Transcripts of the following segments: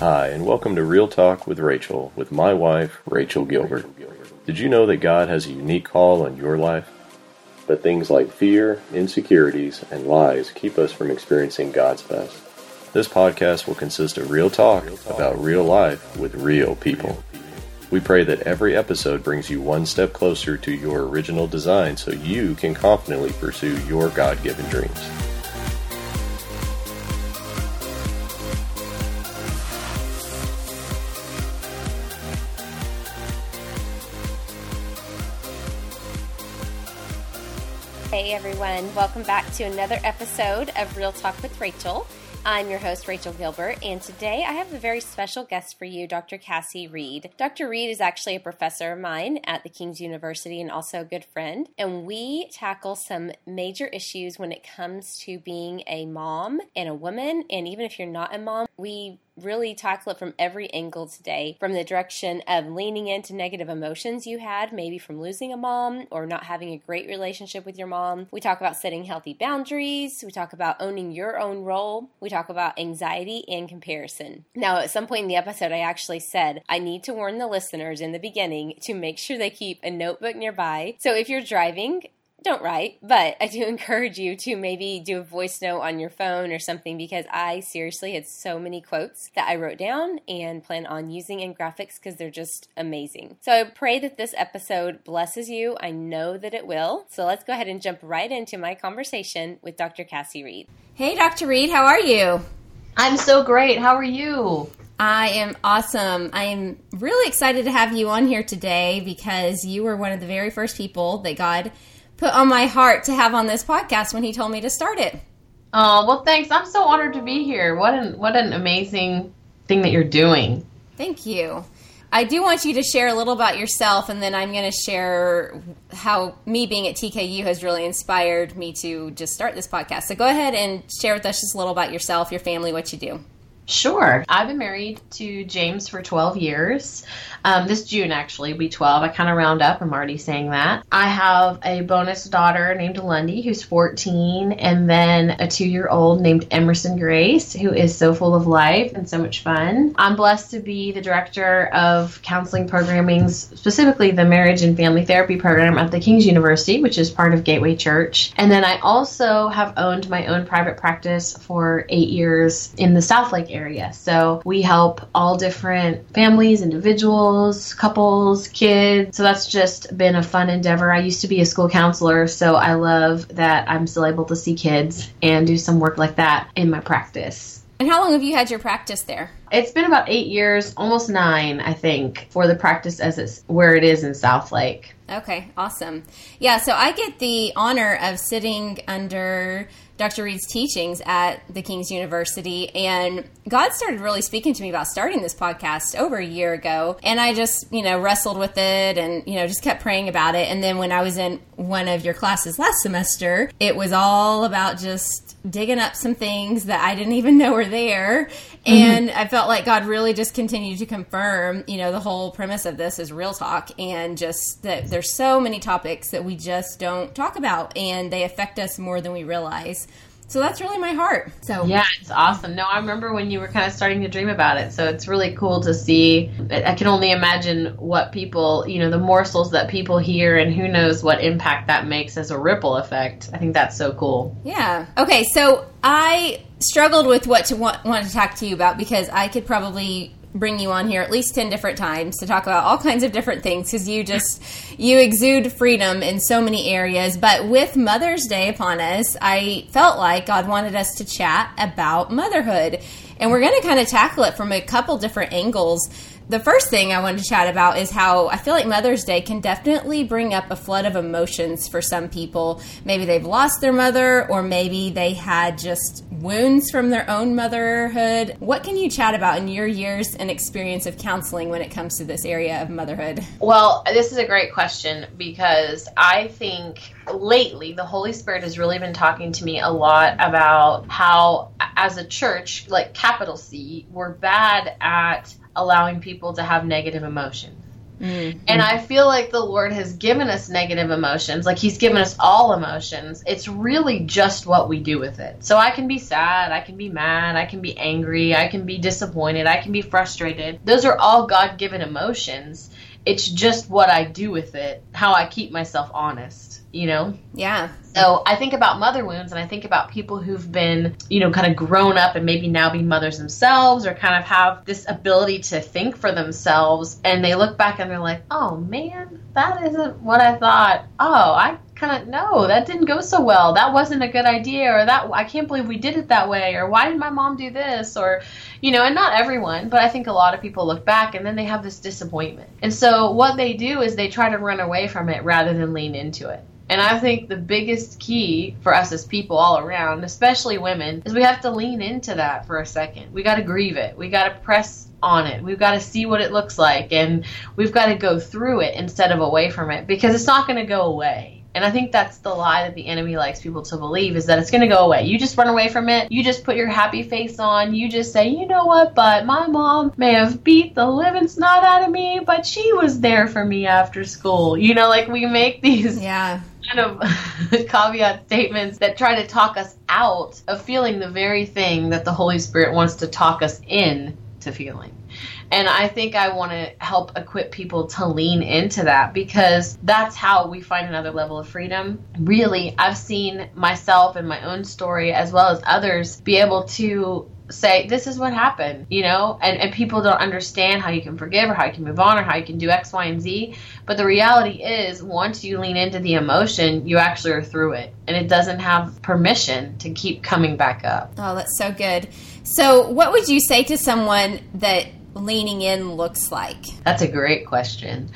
Hi, and welcome to Real Talk with Rachel, with my wife, Rachel Gilbert. Did you know that God has a unique call on your life? But things like fear, insecurities, and lies keep us from experiencing God's best. This podcast will consist of real talk about real life with real people. We pray that every episode brings you one step closer to your original design so you can confidently pursue your God given dreams. Welcome back to another episode of Real Talk with Rachel. I'm your host, Rachel Gilbert, and today I have a very special guest for you, Dr. Cassie Reed. Dr. Reed is actually a professor of mine at the King's University and also a good friend, and we tackle some major issues when it comes to being a mom and a woman, and even if you're not a mom, we really tackle it from every angle today from the direction of leaning into negative emotions you had, maybe from losing a mom or not having a great relationship with your mom. We talk about setting healthy boundaries. We talk about owning your own role. We talk about anxiety and comparison. Now, at some point in the episode, I actually said I need to warn the listeners in the beginning to make sure they keep a notebook nearby. So if you're driving, don't write, but I do encourage you to maybe do a voice note on your phone or something because I seriously had so many quotes that I wrote down and plan on using in graphics because they're just amazing. So I pray that this episode blesses you. I know that it will. So let's go ahead and jump right into my conversation with Dr. Cassie Reed. Hey, Dr. Reed, how are you? I'm so great. How are you? I am awesome. I am really excited to have you on here today because you were one of the very first people that God put on my heart to have on this podcast when he told me to start it. Oh, well thanks. I'm so honored to be here. What an what an amazing thing that you're doing. Thank you. I do want you to share a little about yourself, and then I'm going to share how me being at TKU has really inspired me to just start this podcast. So go ahead and share with us just a little about yourself, your family, what you do. Sure. I've been married to James for 12 years. Um, this June, actually, will be 12. I kind of round up. I'm already saying that. I have a bonus daughter named Lundy, who's 14, and then a two year old named Emerson Grace, who is so full of life and so much fun. I'm blessed to be the director of counseling programming, specifically the marriage and family therapy program at the King's University, which is part of Gateway Church. And then I also have owned my own private practice for eight years in the South Southlake area. So we help all different families, individuals, couples, kids. So that's just been a fun endeavor. I used to be a school counselor, so I love that I'm still able to see kids and do some work like that in my practice. And how long have you had your practice there? It's been about eight years, almost nine, I think, for the practice as it's where it is in Southlake. Okay, awesome. Yeah, so I get the honor of sitting under Dr. Reed's teachings at the King's University. And God started really speaking to me about starting this podcast over a year ago. And I just, you know, wrestled with it and, you know, just kept praying about it. And then when I was in one of your classes last semester, it was all about just digging up some things that I didn't even know were there. And mm-hmm. I felt like God really just continued to confirm, you know, the whole premise of this is real talk and just that there's so many topics that we just don't talk about and they affect us more than we realize. So that's really my heart. So yeah, it's awesome. No, I remember when you were kind of starting to dream about it. So it's really cool to see. I can only imagine what people, you know, the morsels that people hear, and who knows what impact that makes as a ripple effect. I think that's so cool. Yeah. Okay. So I struggled with what to want, want to talk to you about because I could probably bring you on here at least 10 different times to talk about all kinds of different things because you just you exude freedom in so many areas. But with mother's day upon us i felt like god wanted us to chat about motherhood. And we're going to kind of tackle it from a couple different angles. The first thing I wanted to chat about is how I feel like Mother's Day can definitely bring up a flood of emotions for some people. Maybe they've lost their mother, or maybe they had just wounds from their own motherhood. What can you chat about in your years and experience of counseling when it comes to this area of motherhood? Well, this is a great question because I think lately the Holy Spirit has really been talking to me a lot about how, as a church, like capital C, we're bad at allowing people to have negative emotions. Mm-hmm. And I feel like the Lord has given us negative emotions, like He's given us all emotions. It's really just what we do with it. So I can be sad, I can be mad, I can be angry, I can be disappointed, I can be frustrated. Those are all God given emotions. It's just what I do with it, how I keep myself honest, you know? Yeah. So I think about mother wounds and I think about people who've been, you know, kind of grown up and maybe now be mothers themselves or kind of have this ability to think for themselves and they look back and they're like, oh man, that isn't what I thought. Oh, I kind of, no, that didn't go so well. That wasn't a good idea or that, I can't believe we did it that way or why did my mom do this or, you know, and not everyone, but I think a lot of people look back and then they have this disappointment. And so what they do is they try to run away from it rather than lean into it. And I think the biggest key for us as people all around, especially women, is we have to lean into that for a second. We got to grieve it. We got to press on it. We've got to see what it looks like and we've got to go through it instead of away from it because it's not going to go away. And I think that's the lie that the enemy likes people to believe is that it's going to go away. You just run away from it. You just put your happy face on. You just say, you know what, but my mom may have beat the living snot out of me, but she was there for me after school. You know, like we make these yeah kind of caveat statements that try to talk us out of feeling the very thing that the Holy Spirit wants to talk us in to feeling. And I think I want to help equip people to lean into that because that's how we find another level of freedom. Really, I've seen myself and my own story as well as others be able to say this is what happened you know? And, and people don't understand how you can forgive or how you can move on or how you can do x y and z. But the reality is once you lean into the emotion you actually are through it. And it doesn't have permission to keep coming back up. Oh that's so good so what would you say to someone that leaning in looks like? That's a great question.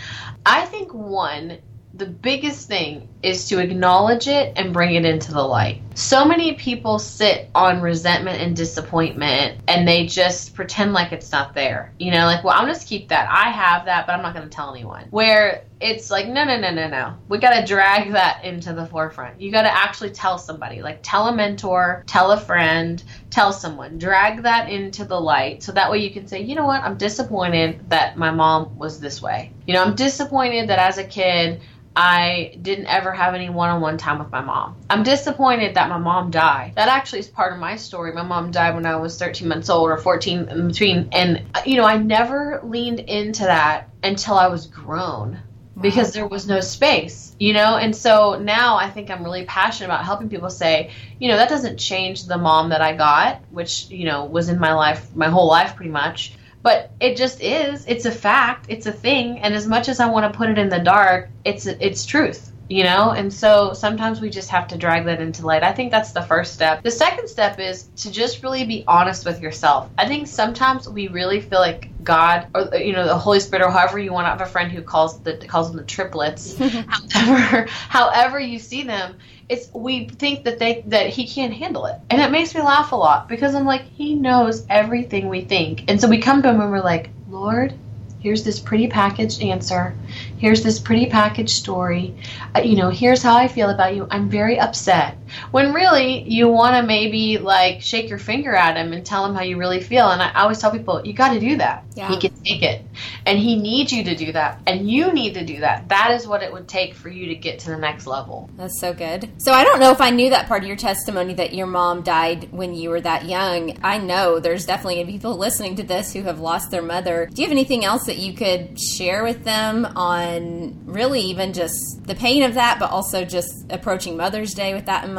I think one the biggest thing is to acknowledge it and bring it into the light. So many people sit on resentment and disappointment and they just pretend like it's not there. You know, like, well, I'm just keep that. I have that, but I'm not going to tell anyone. Where it's like, no, no, no, no, no. We got to drag that into the forefront. You got to actually tell somebody, like, tell a mentor, tell a friend, tell someone, drag that into the light so that way you can say, you know what, I'm disappointed that my mom was this way. You know, I'm disappointed that as a kid, I didn't ever have any one on one time with my mom. I'm disappointed that my mom died. That actually is part of my story. My mom died when I was 13 months old or 14 in between. And, uh, you know, I never leaned into that until I was grown because there was no space, you know? And so now I think I'm really passionate about helping people say, you know, that doesn't change the mom that I got, which, you know, was in my life, my whole life pretty much but it just is. It's a fact. It's a thing. And as much as i want to put it in the dark it's it's truth you know? And so sometimes we just have to drag that into light. I think that's the first step. The second step is to just really be honest with yourself. I think sometimes we really feel like god or you know the holy spirit or however you want to have a friend who calls the calls them the triplets. However however you see them it's we think that they that he can't handle it. And it makes me laugh a lot because i'm like he knows everything we think. And so we come to him and we're like lord here's this pretty packaged answer. Here's this pretty packaged story. Uh, you know here's how i feel about you. I'm very upset when really you want to maybe like shake your finger at him and tell him how you really feel. And i always tell people you got to do that. Yeah. he can take it. And he needs you to do that. And you need to do that. That is what it would take for you to get to the next level. That's so good. So i don't know if i knew that part of your testimony that your mom died when you were that young. I know there's definitely people listening to this who have lost their mother. Do you have anything else that you could share with them on really even just the pain of that but also just approaching mother's day with that in mind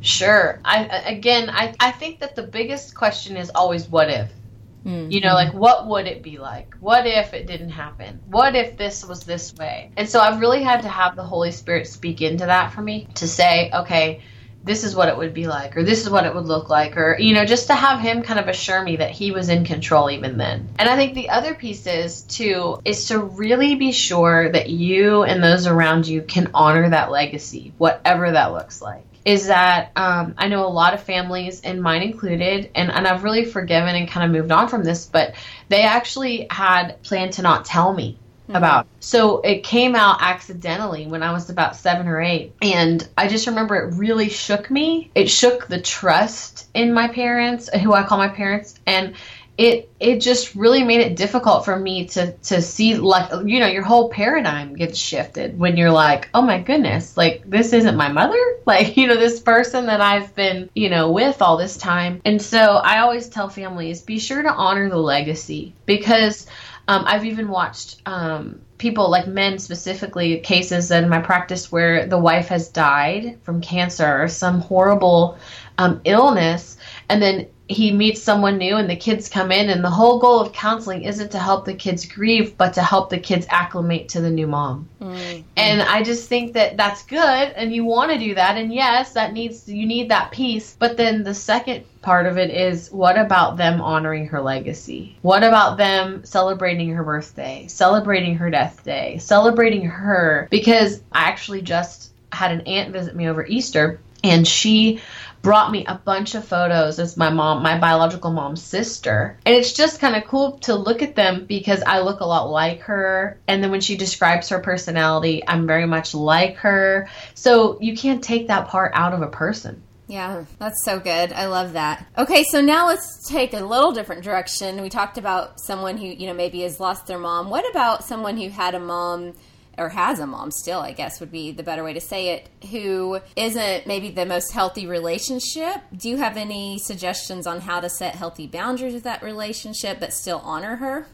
sure i again i, I think that the biggest question is always what if Mm-hmm. You know, like what would it be like? What if it didn't happen? What if this was this way? And so I've really had to have the Holy Spirit speak into that for me to say, okay, this is what it would be like, or this is what it would look like, or, you know, just to have him kind of assure me that he was in control even then. And I think the other piece is, too, is to really be sure that you and those around you can honor that legacy, whatever that looks like is that um, I know a lot of families, and mine included, and, and I've really forgiven and kind of moved on from this, but they actually had planned to not tell me mm-hmm. about. So it came out accidentally when I was about seven or eight. And I just remember it really shook me. It shook the trust in my parents, who I call my parents. And it it just really made it difficult for me to to see like you know your whole paradigm gets shifted when you're like oh my goodness like this isn't my mother? Like you know this person that I've been you know with all this time. And so I always tell families be sure to honor the legacy because um, I've even watched um, people like men specifically cases in my practice where the wife has died from cancer or some horrible um, illness. And then he meets someone new and the kids come in and the whole goal of counseling isn't to help the kids grieve but to help the kids acclimate to the new mom. Mm-hmm. and i just think that that's good and you want to do that and yes that needs you need that piece but then the second part of it is what about them honoring her legacy? What about them celebrating her birthday celebrating her death day celebrating her? Because i actually just had an aunt visit me over easter and she brought me a bunch of photos as my mom, my biological mom's sister. And it's just kind of cool to look at them because I look a lot like her. And then when she describes her personality, I'm very much like her. So you can't take that part out of a person. Yeah, that's so good. I love that. Okay, so now let's take a little different direction. We talked about someone who, you know, maybe has lost their mom. What about someone who had a mom or has a mom still, I guess would be the better way to say it, who isn't maybe the most healthy relationship. Do you have any suggestions on how to set healthy boundaries with that relationship but still honor her?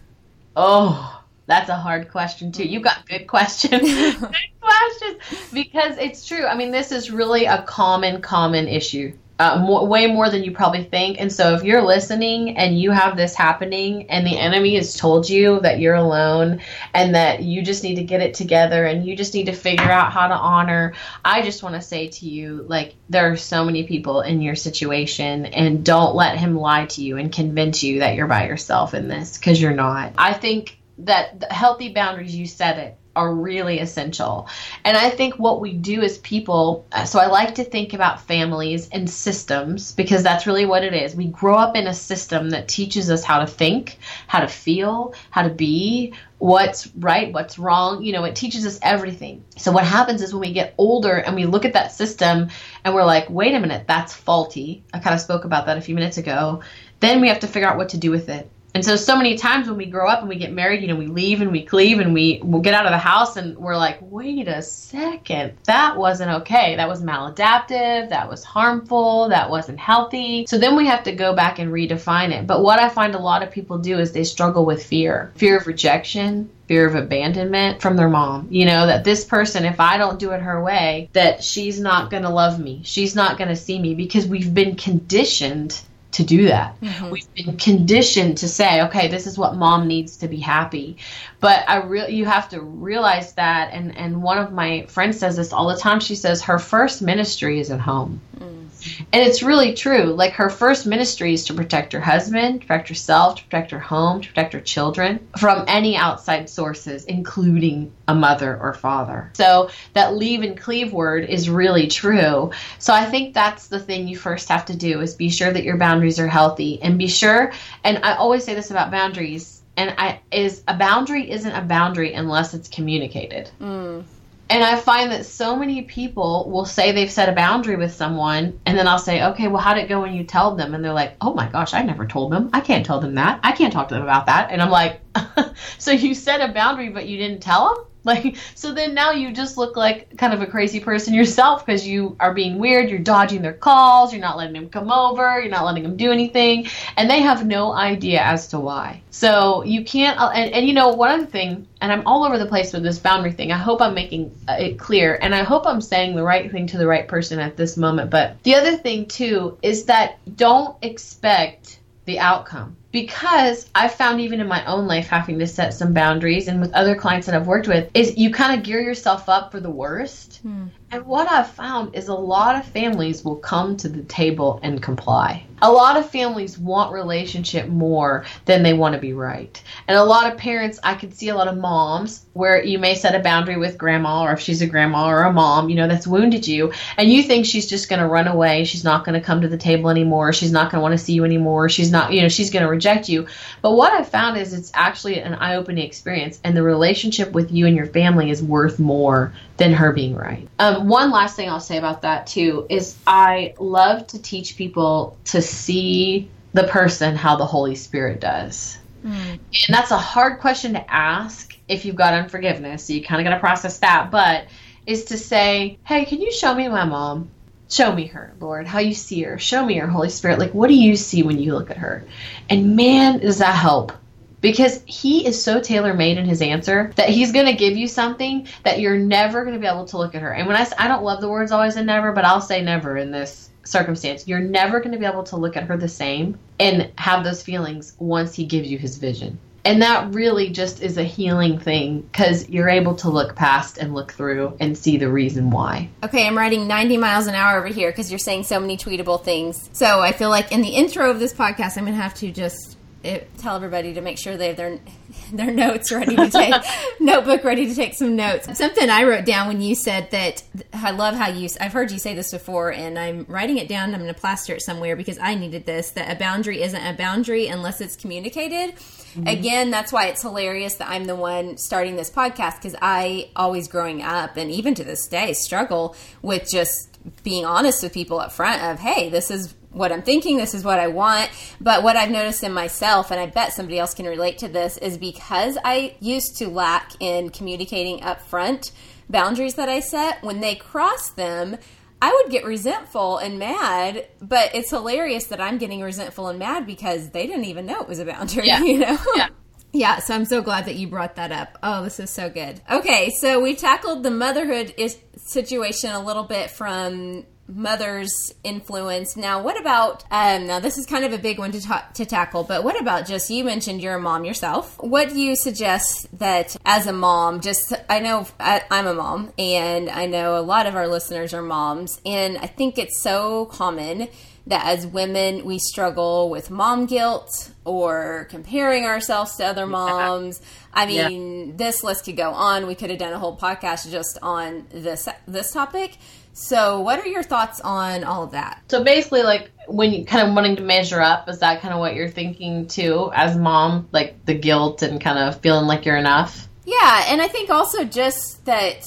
Oh, that's a hard question too. You got good questions. good questions because it's true. I mean, this is really a common common issue uh, more, way more than you probably think. And so, if you're listening and you have this happening, and the enemy has told you that you're alone and that you just need to get it together and you just need to figure out how to honor, I just want to say to you, like, there are so many people in your situation, and don't let him lie to you and convince you that you're by yourself in this because you're not. I think that healthy boundaries, you said it are really essential. And I think what we do as people, uh, so I like to think about families and systems because that's really what it is. We grow up in a system that teaches us how to think, how to feel, how to be, what's right, what's wrong. You know, it teaches us everything. So what happens is when we get older and we look at that system and we're like, wait a minute, that's faulty. I kind of spoke about that a few minutes ago. Then we have to figure out what to do with it. And so, so many times when we grow up and we get married, you know, we leave and we cleave and we will get out of the house and we're like, wait a second, that wasn't okay. That was maladaptive. That was harmful. That wasn't healthy. So then we have to go back and redefine it. But what I find a lot of people do is they struggle with fear fear of rejection, fear of abandonment from their mom. You know, that this person, if I don't do it her way, that she's not going to love me. She's not going to see me because we've been conditioned to do that. Mm-hmm. We've been conditioned to say, okay, this is what mom needs to be happy. But I really you have to realize that and and one of my friends says this all the time. She says her first ministry is at home. Mm. And it's really true. Like her first ministry is to protect her husband, protect herself, to protect her home, to protect her children from any outside sources, including a mother or father. So that leave and cleave word is really true. So I think that's the thing you first have to do is be sure that your boundaries are healthy and be sure and I always say this about boundaries and I is a boundary isn't a boundary unless it's communicated. Mm. And I find that so many people will say they've set a boundary with someone, and then I'll say, okay, well, how'd it go when you told them? And they're like, oh my gosh, I never told them. I can't tell them that. I can't talk to them about that. And I'm like, so you set a boundary, but you didn't tell them? Like, so then now you just look like kind of a crazy person yourself because you are being weird. You're dodging their calls. You're not letting them come over. You're not letting them do anything. And they have no idea as to why. So you can't, uh, and, and you know, one other thing, and I'm all over the place with this boundary thing. I hope I'm making uh, it clear. And I hope I'm saying the right thing to the right person at this moment. But the other thing, too, is that don't expect the outcome because I've found even in my own life having to set some boundaries and with other clients that I've worked with is you kind of gear yourself up for the worst. Hmm. And what I've found is a lot of families will come to the table and comply. A lot of families want relationship more than they want to be right. And a lot of parents, I could see a lot of moms where you may set a boundary with grandma or if she's a grandma or a mom, you know, that's wounded you and you think she's just going to run away, she's not going to come to the table anymore, she's not going to want to see you anymore, she's not, you know, she's going to reject you. But what I've found is it's actually an eye-opening experience and the relationship with you and your family is worth more than her being right. Um, one last thing I'll say about that too is I love to teach people to see the person how the Holy Spirit does. Mm. And that's a hard question to ask if you've got unforgiveness. So you kind of got to process that. But is to say, hey, can you show me my mom? Show me her, Lord, how you see her. Show me her, Holy Spirit. Like, what do you see when you look at her? And man, does that help because he is so tailor made in his answer that he's going to give you something that you're never going to be able to look at her. And when I I don't love the words always and never, but I'll say never in this circumstance. You're never going to be able to look at her the same and have those feelings once he gives you his vision. And that really just is a healing thing because you're able to look past and look through and see the reason why. Okay, I'm writing 90 miles an hour over here because you're saying so many tweetable things. So I feel like in the intro of this podcast, I'm going to have to just it, tell everybody to make sure they have their their notes ready to take notebook ready to take some notes. Something I wrote down when you said that I love how you I've heard you say this before and I'm writing it down. I'm going to plaster it somewhere because I needed this that a boundary isn't a boundary unless it's communicated. Mm-hmm. Again, that's why it's hilarious that I'm the one starting this podcast because I always growing up and even to this day struggle with just being honest with people up front of hey this is what I'm thinking, this is what I want. But what I've noticed in myself, and I bet somebody else can relate to this, is because I used to lack in communicating up front boundaries that I set, when they cross them, I would get resentful and mad, but it's hilarious that I'm getting resentful and mad because they didn't even know it was a boundary, yeah. you know? Yeah. Yeah, so I'm so glad that you brought that up. Oh, this is so good. Okay, so we tackled the motherhood is- situation a little bit from mother's influence. Now, what about um, now? This is kind of a big one to ta- to tackle, but what about just you mentioned you're a mom yourself? What do you suggest that as a mom? Just I know I, I'm a mom, and I know a lot of our listeners are moms, and I think it's so common that as women we struggle with mom guilt or comparing ourselves to other moms. I mean, yeah. this list could go on. We could have done a whole podcast just on this this topic. So, what are your thoughts on all of that? So, basically, like when you kind of wanting to measure up, is that kind of what you're thinking too, as mom, like the guilt and kind of feeling like you're enough? Yeah, and I think also just that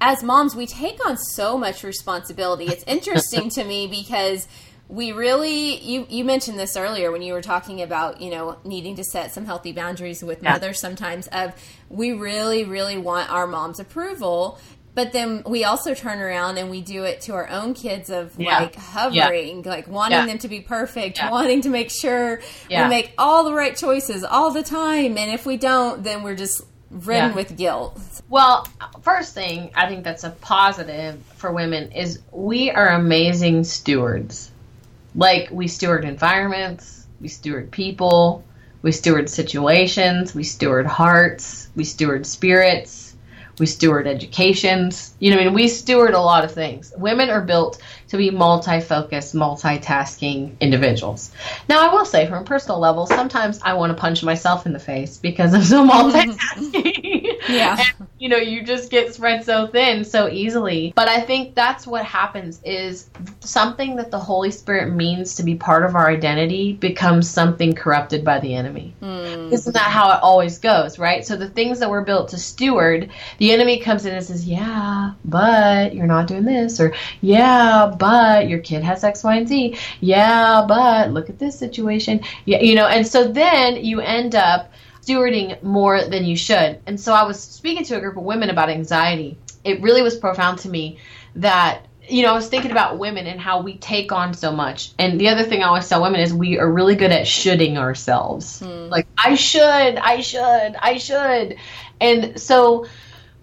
as moms, we take on so much responsibility. It's interesting to me because we really you you mentioned this earlier when you were talking about you know needing to set some healthy boundaries with yeah. mothers sometimes of we really really want our mom's approval but then we also turn around and we do it to our own kids of yeah. like hovering, yeah. like wanting yeah. them to be perfect, wanting to make sure we make all the right choices all the time. And if we don't, then we're just ridden with guilt. Well, first thing I think that's a positive for women is we are amazing stewards. Like we steward environments, we steward people, we steward situations, we steward hearts, we steward spirits we steward educations. You know, I mean, we steward a lot of things. Women are built to be multi-focused, multitasking individuals. Now, I will say, from a personal level, sometimes I want to punch myself in the face because I'm so multitasking. Yeah. And, you know, you just get spread so thin so easily. But I think that's what happens is something that the Holy Spirit means to be part of our identity becomes something corrupted by the enemy. Mm. Isn't that how it always goes, right? So the things that we're built to steward, the enemy comes in and says, "Yeah, but you're not doing this," or "Yeah, but your kid has X, Y, and Z." Yeah, but look at this situation. Yeah, you know, and so then you end up stewarding more than you should. And so I was speaking to a group of women about anxiety. It really was profound to me that you know, I was thinking about women and how we take on so much. And the other thing I always tell women is we are really good at shoulding ourselves. Hmm. Like, I should, I should, I should. And so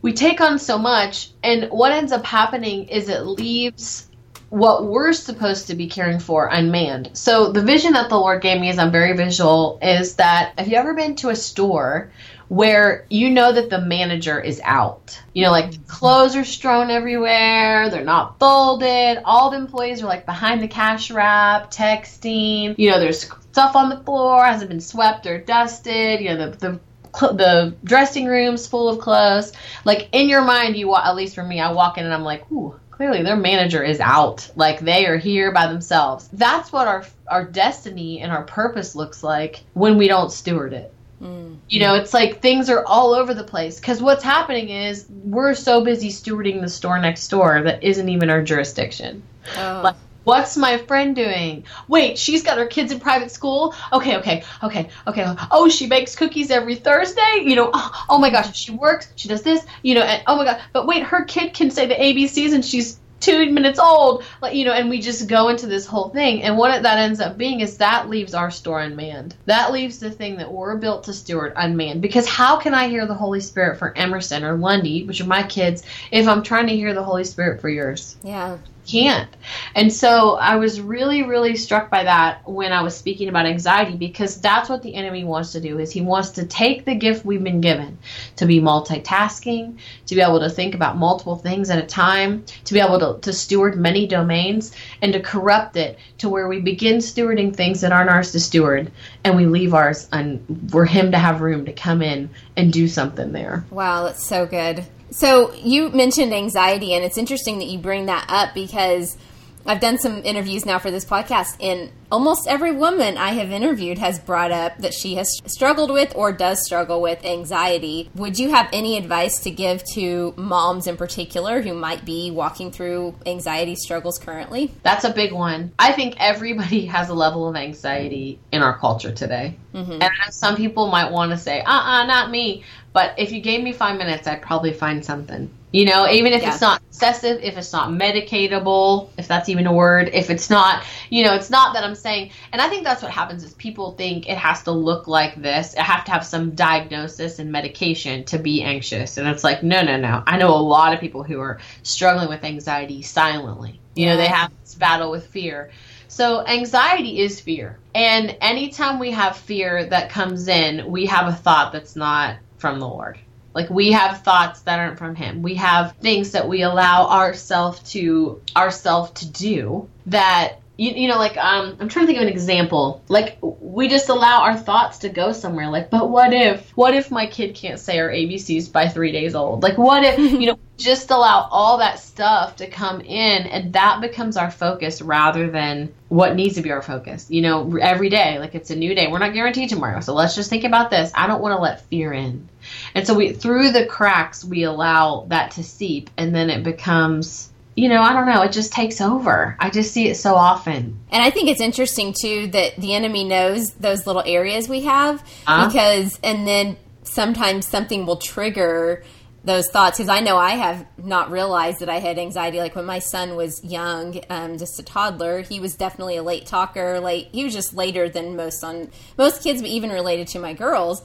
we take on so much, and what ends up happening is it leaves what we're supposed to be caring for unmanned. So the vision that the Lord gave me, as I'm very visual, is that have you ever been to a store where you know that the manager is out? You know, like mm-hmm. clothes are strewn everywhere, they're not folded, all the employees are like behind the cash wrap, texting, you know, there's stuff on the floor, hasn't been swept or dusted, you know, the, the the dressing room's full of clothes. Like in your mind, you at least for me, I walk in and I'm like, ooh, clearly their manager is out. Like they are here by themselves. That's what our our destiny and our purpose looks like when we don't steward it. Mm. You know, it's like things are all over the place because what's happening is we're so busy stewarding the store next door that isn't even our jurisdiction. Oh. Like, What's my friend doing? Wait, she's got her kids in private school. Okay, okay, okay, okay. Oh, she bakes cookies every Thursday. You know, oh, oh my gosh, she works, she does this, you know, and oh my god, but wait, her kid can say the ABCs and she's two minutes old like you know and we just go into this whole thing and what that ends up being is that leaves our store unmanned that leaves the thing that we're built to steward unmanned because how can i hear the holy spirit for emerson or lundy which are my kids if i'm trying to hear the holy spirit for yours yeah can't. And so I was really, really struck by that when I was speaking about anxiety because that's what the enemy wants to do is he wants to take the gift we've been given to be multitasking, to be able to think about multiple things at a time, to be able to, to steward many domains, and to corrupt it to where we begin stewarding things that aren't ours to steward and we leave ours and for him to have room to come in and do something there. Wow, that's so good. So you mentioned anxiety, and it's interesting that you bring that up because I've done some interviews now for this podcast, and almost every woman I have interviewed has brought up that she has struggled with or does struggle with anxiety. Would you have any advice to give to moms in particular who might be walking through anxiety struggles currently? That's a big one. I think everybody has a level of anxiety in our culture today. Mm-hmm. And some people might want to say, uh uh-uh, uh not me. But if you gave me five minutes, I'd probably find something. You know, even if it's not excessive, if it's not medicatable, if that's even a word, if it's not, you know, it's not that I'm saying, and I think that's what happens is people think it has to look like this. It have to have some diagnosis and medication to be anxious. And it's like, no, no, no. I know a lot of people who are struggling with anxiety silently. You know, they have this battle with fear. So anxiety is fear. And anytime we have fear that comes in, we have a thought that's not from the Lord. Like we have thoughts that aren't from him. We have things that we allow ourself to ourself to do that you, you know like um I'm trying to think of an example. Like we just allow our thoughts to go somewhere like but what if what if my kid can't say our ABCs by 3 days old? Like what if you know just allow all that stuff to come in and that becomes our focus rather than what needs to be our focus. You know, every day like it's a new day. We're not guaranteed tomorrow. So let's just think about this. I don't want to let fear in. And so we through the cracks we allow that to seep and then it becomes you know, I don't know, it just takes over. I just see it so often. And I think it's interesting too that the enemy knows those little areas we have uh-huh. because and then sometimes something will trigger those thoughts because I know I have not realized that I had anxiety. Like when my son was young, um, just a toddler, he was definitely a late talker. Late, he was just later than most on most kids, but even related to my girls.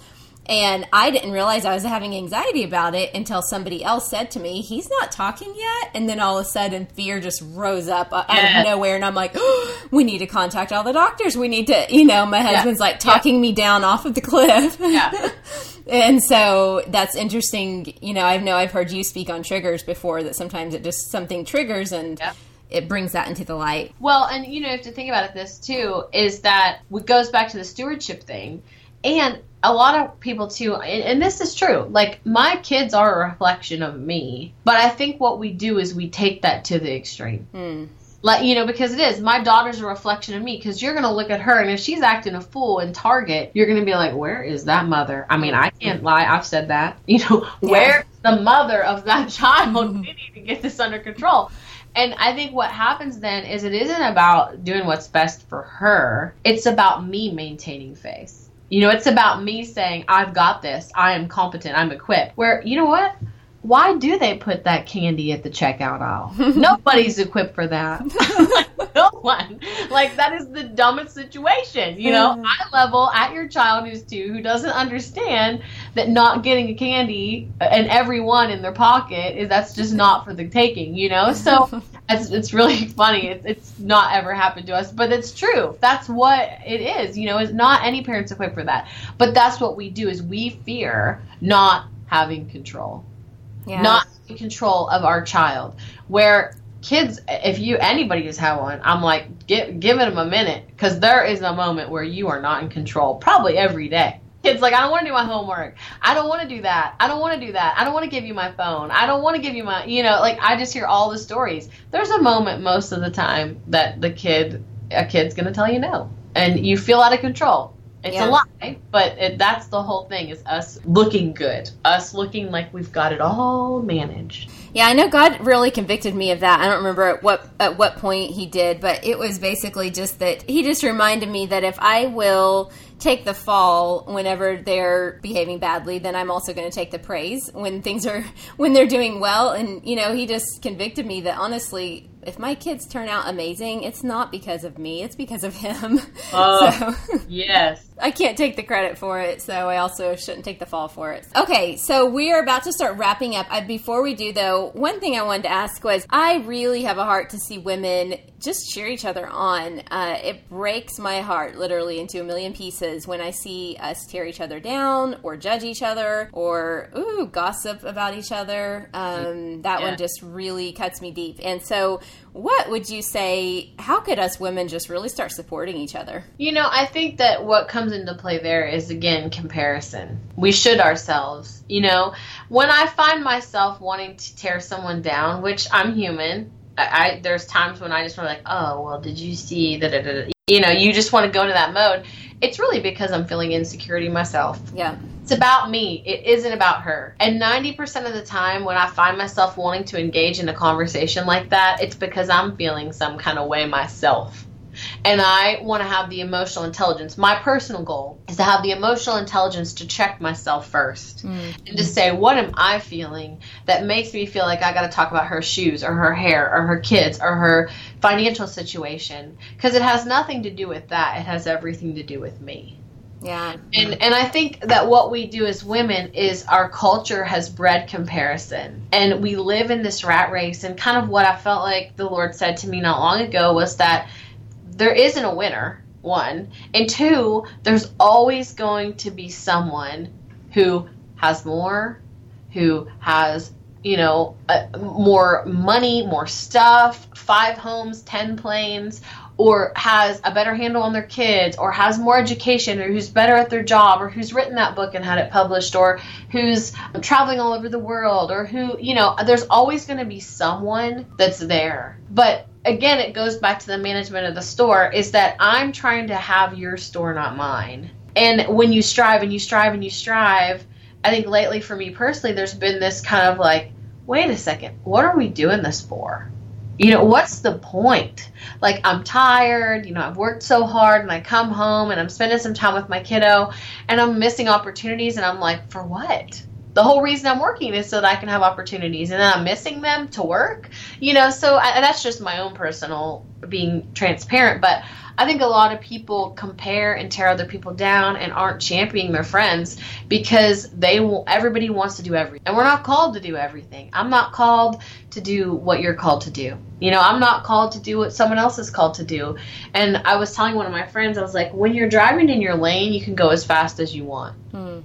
And I didn't realize I was having anxiety about it until somebody else said to me, He's not talking yet. And then all of a sudden, fear just rose up out yeah. of nowhere. And I'm like, oh, We need to contact all the doctors. We need to, you know, my husband's yeah. like talking yeah. me down off of the cliff. Yeah. and so that's interesting. You know, I know I've heard you speak on triggers before that sometimes it just something triggers and. It brings that into the light. Well, and you know, you have to think about it. This too is that it goes back to the stewardship thing, and a lot of people too and, and, this is true like my kids are a reflection of me but i think what we do is we take that to the extreme mm. like you know because it is my daughter's a reflection of me because you're gonna look at her and if she's acting a fool in target you're gonna be like where is that mother i mean i can't lie i've said that you know yeah. where's the mother of that child we need to get this under control and I think what happens then is it isn't about doing what's best for her. It's about me maintaining faith you know, it's about me saying, I've got this. I am competent. I'm equipped. Where, you know what? Why do they put that candy at the checkout aisle? Nobody's equipped for that. one. Like, that is the dumbest situation. You know, mm. eye level at your child who's two, who doesn't understand that not getting a candy and everyone in their pocket is that's just not for the taking, you know? So it's, it's really funny. It's, it's not ever happened to us, but it's true. That's what it is. You know, it's not any parents equipped for that. But that's what we do is we fear not having control. Yeah. Not control of our child. Where kids, if you anybody has had one, I'm like, give give them a minute because there is a moment where you are not in control, probably every day. Kids like, I don't want to do my homework. I don't want to do that. I don't want to do that. I don't want to give you my phone. I don't want to give you my, you know, like I just hear all the stories. There's a moment most of the time that the kid, a kid's gonna tell you no, and you feel out of control. It's yeah. a lie, but it, that's the whole thing is us looking good, us looking like we've got it all managed. Yeah, I know God really convicted me of that. I don't remember at what at what point he did, but it was basically just that he just reminded me that if I will take the fall whenever they're behaving badly, then I'm also going to take the praise when things are when they're doing well. And you know, he just convicted me that honestly, if my kids turn out amazing, it's not because of me; it's because of him. Oh, so, yes. I can't take the credit for it, so I also shouldn't take the fall for it. Okay, so we are about to start wrapping up. I, before we do, though, one thing I wanted to ask was I really have a heart to see women just cheer each other on. Uh, it breaks my heart literally into a million pieces when I see us tear each other down or judge each other or, ooh, gossip about each other. Um, that yeah. one just really cuts me deep. And so, what would you say? How could us women just really start supporting each other? You know, I think that what comes into play there is again comparison. We should ourselves. You know, when I find myself wanting to tear someone down, which I'm human, I, I there's times when I just want to like, oh well, did you see that? You know, you just want to go into that mode. It's really because I'm feeling insecurity myself. Yeah. It's about me. It isn't about her. And 90% of the time when I find myself wanting to engage in a conversation like that, it's because I'm feeling some kind of way myself. And I want to have the emotional intelligence. My personal goal is to have the emotional intelligence to check myself 1st mm-hmm. and to say, what am I feeling that makes me feel like I got to talk about her shoes or her hair or her kids or her financial situation? Because it has nothing to do with that, it has everything to do with me. Yeah. And and I think that what we do as women is our culture has bred comparison. And we live in this rat race and kind of what I felt like the Lord said to me not long ago was that there isn't a winner, one. And two, there's always going to be someone who has more, who has you know, uh, more money, more stuff, five homes, 10 planes, or has a better handle on their kids or has more education or who's better at their job or who's written that book and had it published or who's traveling all over the world or who, you know, there's always going to be someone that's there. But again, it goes back to the management of the store is that I'm trying to have your store, not mine. And when you strive and you strive and you strive, I think lately for me personally, there's been this kind of like, wait a second, what are we doing this for? you know, what's the point? Like, I'm tired, you know, I've worked so hard and I come home and I'm spending some time with my kiddo and I'm missing opportunities and I'm like, for what? The whole reason I'm working is so that I can have opportunities and I'm missing them to work, you know, so I, that's just my own personal being transparent. But I think a lot of people compare and tear other people down and aren't championing their friends because they will, everybody wants to do everything. And we're not called to do everything. I'm not called to do what you're called to do. You know, I'm not called to do what someone else is called to do. And I was telling one of my friends, I was like, when you're driving in your lane, you can go as fast as you want. Hmm.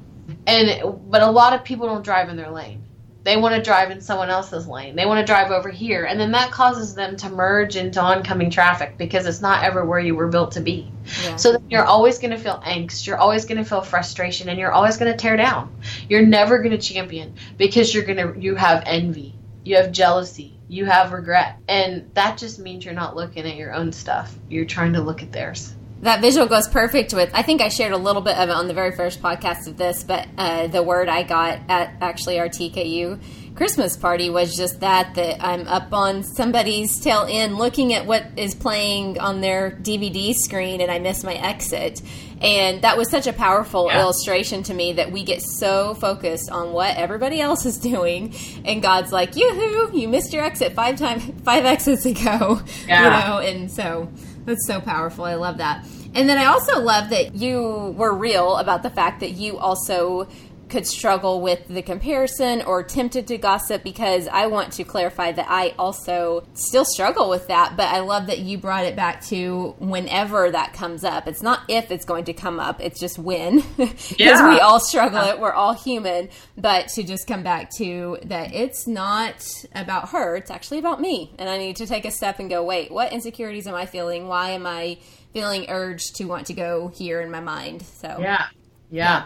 And but a lot of people don't drive in their lane. They want to drive in someone else's lane. They want to drive over here. And then that causes them to merge into oncoming traffic because it's not ever where you were built to be. Yeah. So then you're always going to feel angst. You're always going to feel frustration and you're always going to tear down. You're never going to champion because you're going to, you have envy. You have jealousy. You have regret. And that just means you're not looking at your own stuff. You're trying to look at theirs that visual goes perfect with i think i shared a little bit of it on the very first podcast of this but uh, the word i got at actually our tku christmas party was just that that i'm up on somebody's tail end looking at what is playing on their dvd screen and i miss my exit and that was such a powerful yeah. illustration to me that we get so focused on what everybody else is doing and god's like yoo-hoo you missed your exit five times five exits ago yeah. you know and so that's so powerful. I love that. And then I also love that you were real about the fact that you also could struggle with the comparison or tempted to gossip because I want to clarify that I also still struggle with that, but I love that you brought it back to whenever that comes up. It's not if it's going to come up, it's just when. Because yeah. we all struggle uh-huh. it, we're all human, but to just come back to that it's not about her, it's actually about me. And I need to take a step and go, wait, what insecurities am I feeling? Why am I feeling urged to want to go here in my mind? So, yeah. Yeah.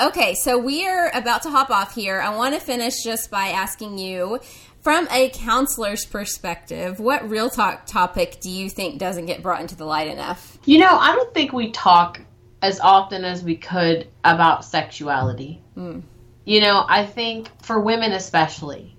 Okay, so we are about to hop off here. I want to finish just by asking you from a counselor's perspective, what real talk topic do you think doesn't get brought into the light enough? You know, I don't think we talk as often as we could about sexuality. Mm. You know, I think for women especially,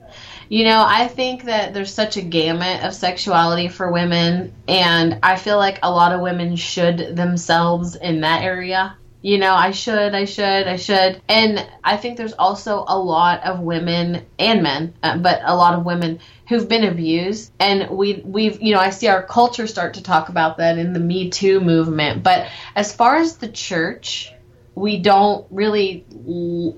You know, I think that there's such a gamut of sexuality for women, and I feel like a lot of women should themselves in that area. You know, I should, I should, I should. And I think there's also a lot of women and men, uh, but a lot of women who've been abused and we we've you know I see our culture start to talk about that in the Me Too movement but as far as the church we don't really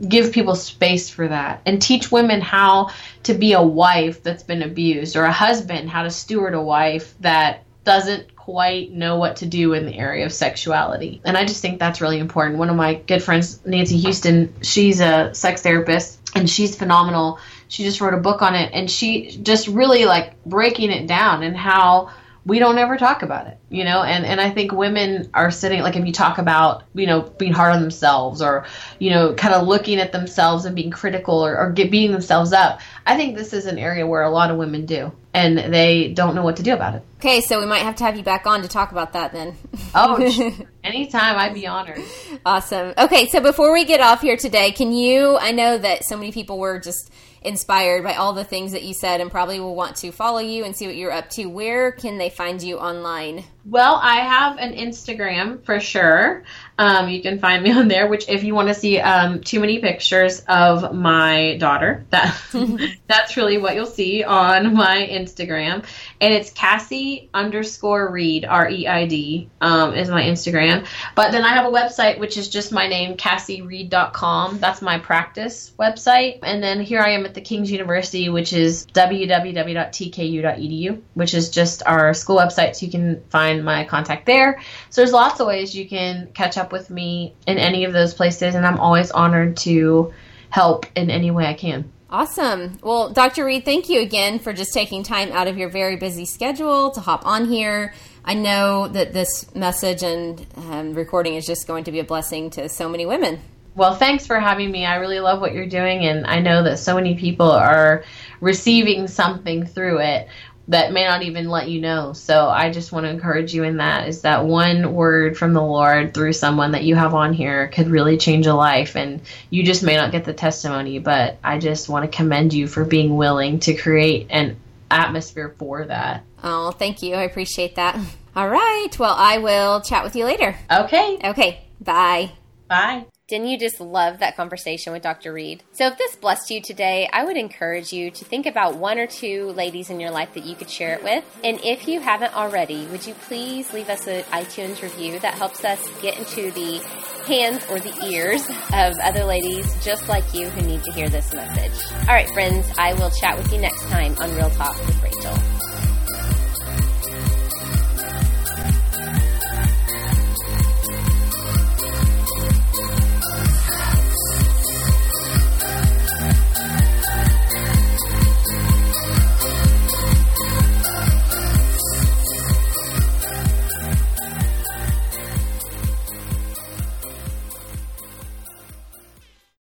give people space for that and teach women how to be a wife that's been abused or a husband how to steward a wife that doesn't quite know what to do in the area of sexuality. And I just think that's really important. One of my good friends, Nancy Houston, she's a sex therapist and she's phenomenal. She just wrote a book on it and she just really like breaking it down and how we don't ever talk about it, you know, and, and I think women are sitting, like if you talk about, you know, being hard on themselves or, you know, kind of looking at themselves and being critical or, or get, beating themselves up, I think this is an area where a lot of women do and they don't know what to do about it. Okay, so we might have to have you back on to talk about that then. oh, anytime, I'd be honored. Awesome. Okay, so before we get off here today, can you, I know that so many people were just inspired by all the things that you said and probably will want to follow you and see what you're up to. Where can they find you online? Well, I have an Instagram for sure. Um, you can find me on there. Which, if you want to see um, too many pictures of my daughter, that that's really what you'll see on my Instagram. And it's Cassie underscore Reid R E I D um, is my Instagram. But then I have a website which is just my name, CassieReid.com. That's my practice website. And then here I am at the King's University, which is www.tku.edu, which is just our school website. So you can find my contact there. So there's lots of ways you can catch up with me in any of those places, and I'm always honored to help in any way I can. Awesome. Well, Dr. Reid, thank you again for just taking time out of your very busy schedule to hop on here. I know that this message and um, recording is just going to be a blessing to so many women. Well, thanks for having me. I really love what you're doing, and I know that so many people are receiving something through it that may not even let you know. So I just want to encourage you in that is that one word from the Lord through someone that you have on here could really change a life and you just may not get the testimony, but I just want to commend you for being willing to create an atmosphere for that. Oh, thank you. I appreciate that. All right. Well, I will chat with you later. Okay. Okay. Bye. Bye. Didn't you just love that conversation with Dr. Reid? So, if this blessed you today, I would encourage you to think about one or two ladies in your life that you could share it with. And if you haven't already, would you please leave us an iTunes review that helps us get into the hands or the ears of other ladies just like you who need to hear this message? All right, friends, I will chat with you next time on Real Talk with Rachel.